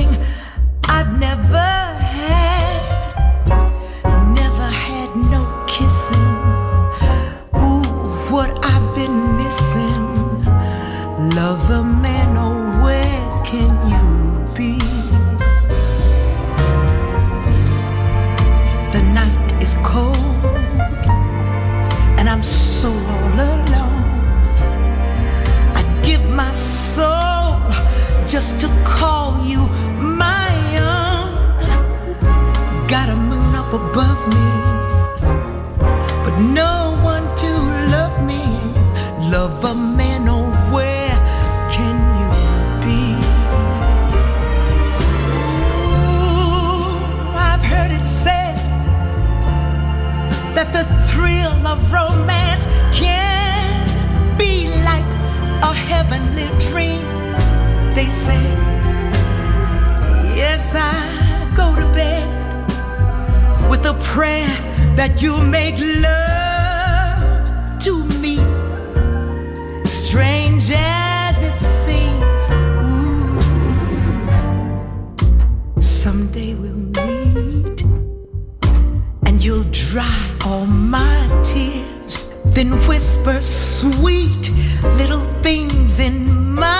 nothing of romance can be like a heavenly dream, they say. Yes, I go to bed with a prayer that you make love. Then whisper sweet little things in my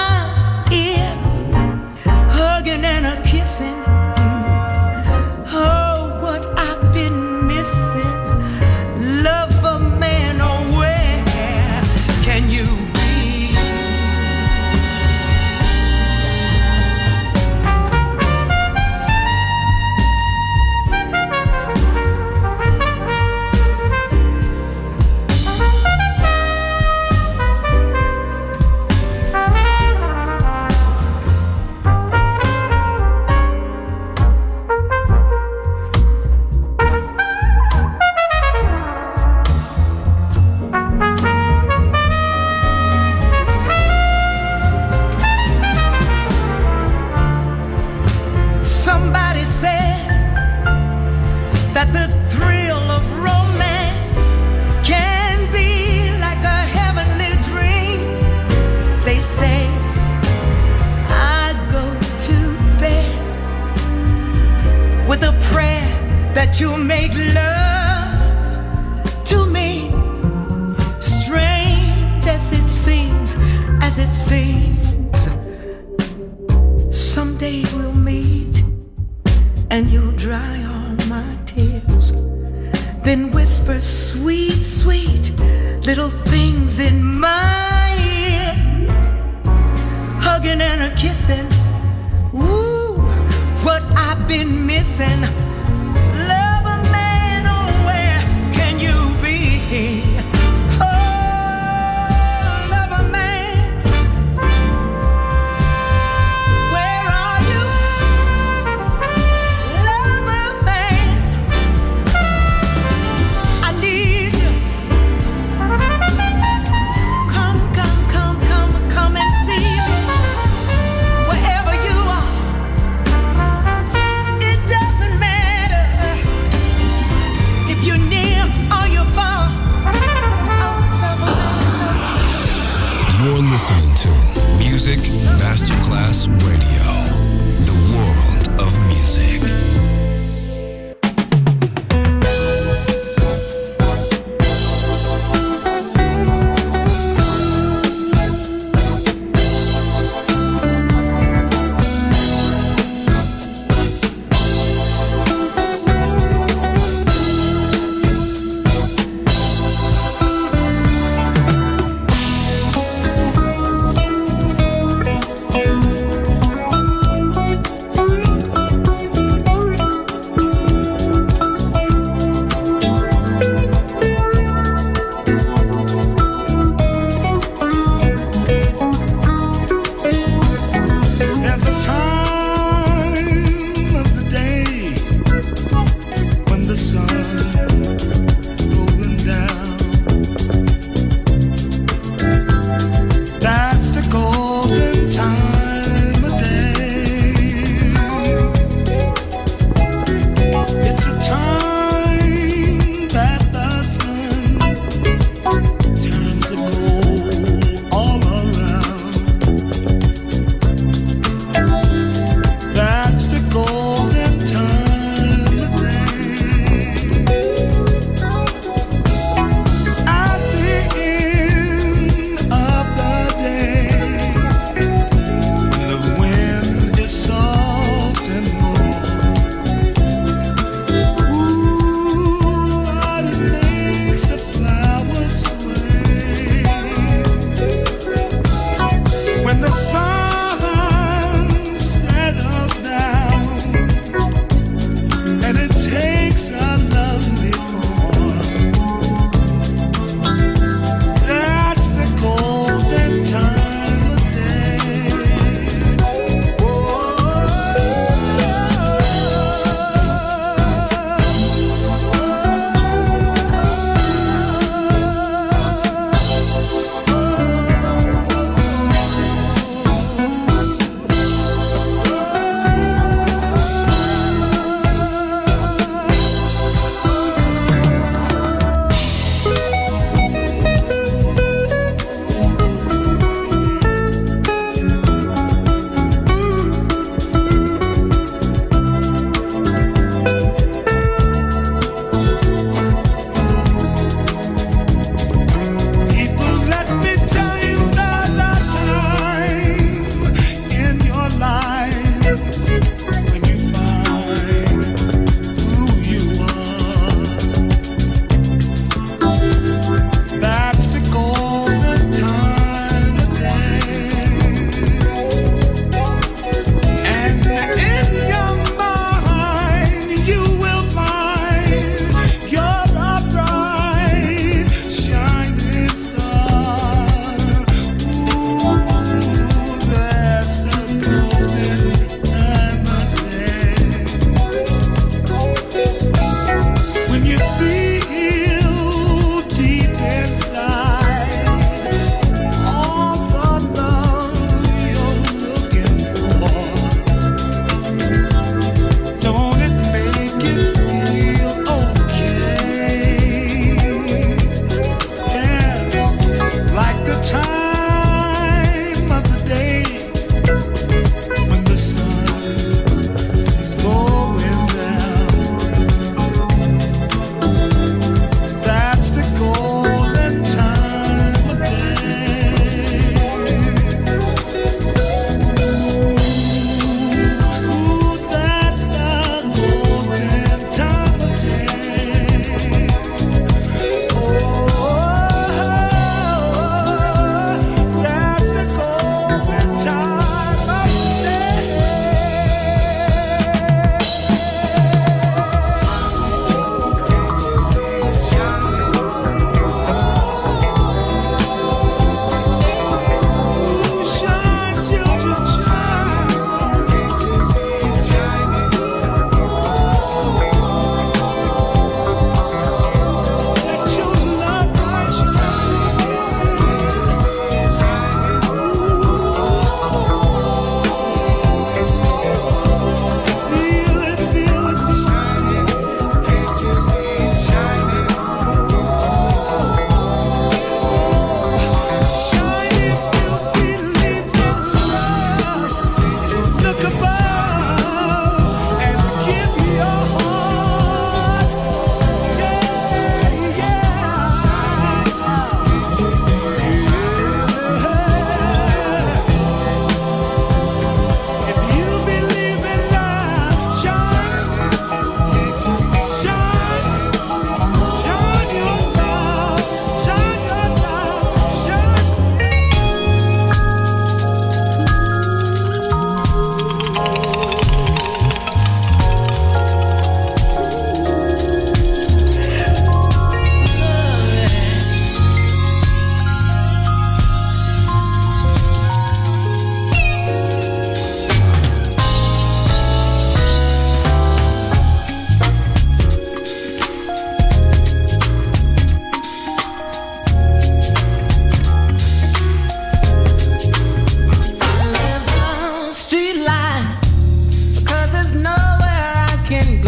can go.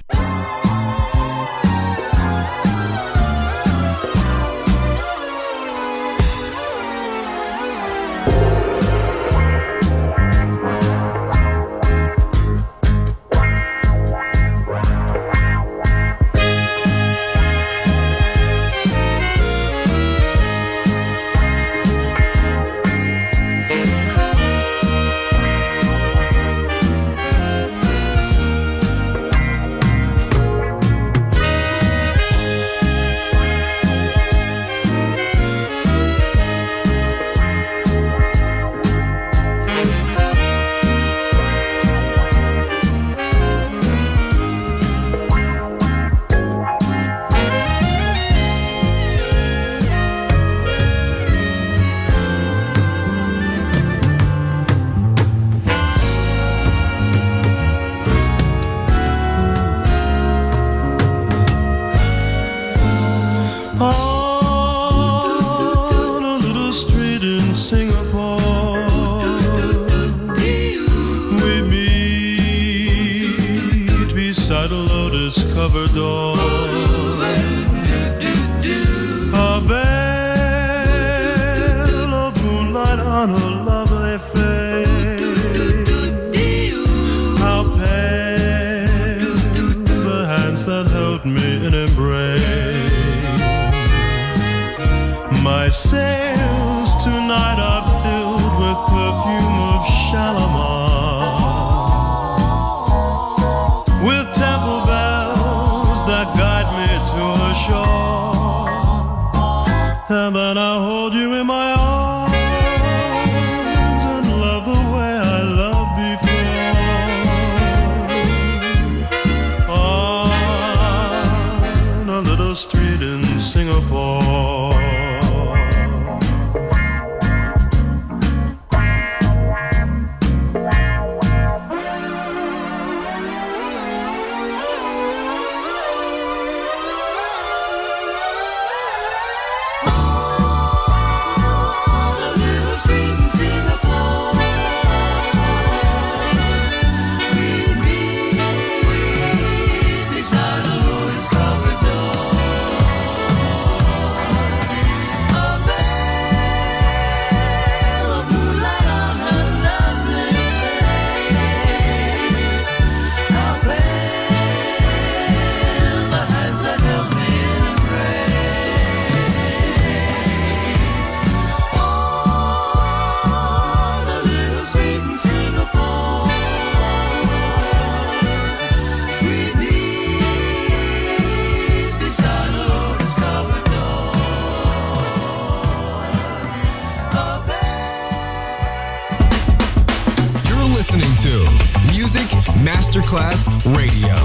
Masterclass Radio,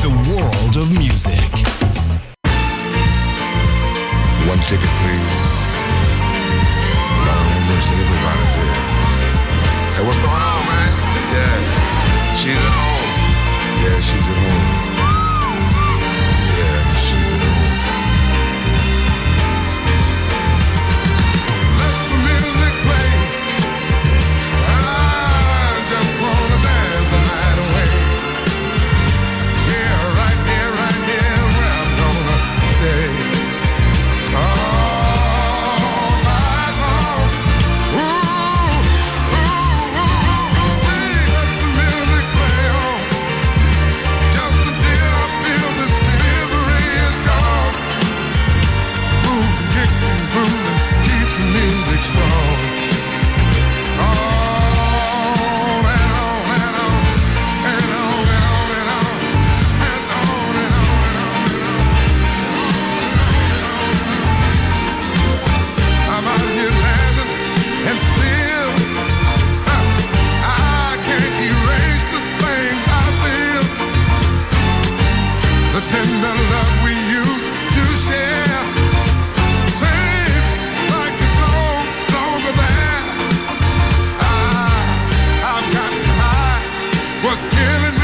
the world of music. One ticket, please. Lord have mercy, everybody's here. Hey, what's going on, man? Yeah, she's at home. Yeah, she's at home. was killing me.